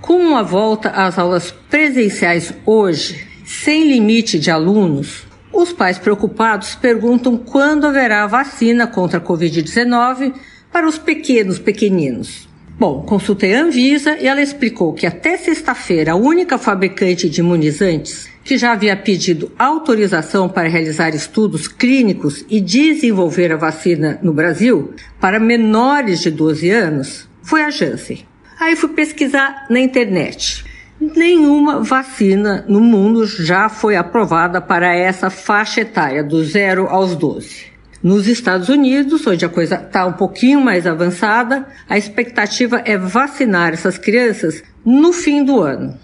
com a volta às aulas presenciais hoje, sem limite de alunos, os pais preocupados perguntam quando haverá vacina contra a Covid-19 para os pequenos pequeninos. Bom, consultei a Anvisa e ela explicou que até sexta-feira a única fabricante de imunizantes que já havia pedido autorização para realizar estudos clínicos e desenvolver a vacina no Brasil para menores de 12 anos foi a Janssen. Aí fui pesquisar na internet. Nenhuma vacina no mundo já foi aprovada para essa faixa etária, do 0 aos 12. Nos Estados Unidos, onde a coisa está um pouquinho mais avançada, a expectativa é vacinar essas crianças no fim do ano.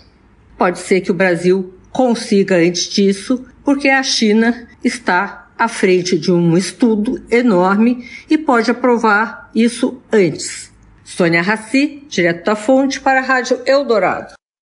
Pode ser que o Brasil consiga antes disso, porque a China está à frente de um estudo enorme e pode aprovar isso antes. Sônia Raci, direto da fonte para a Rádio Eldorado.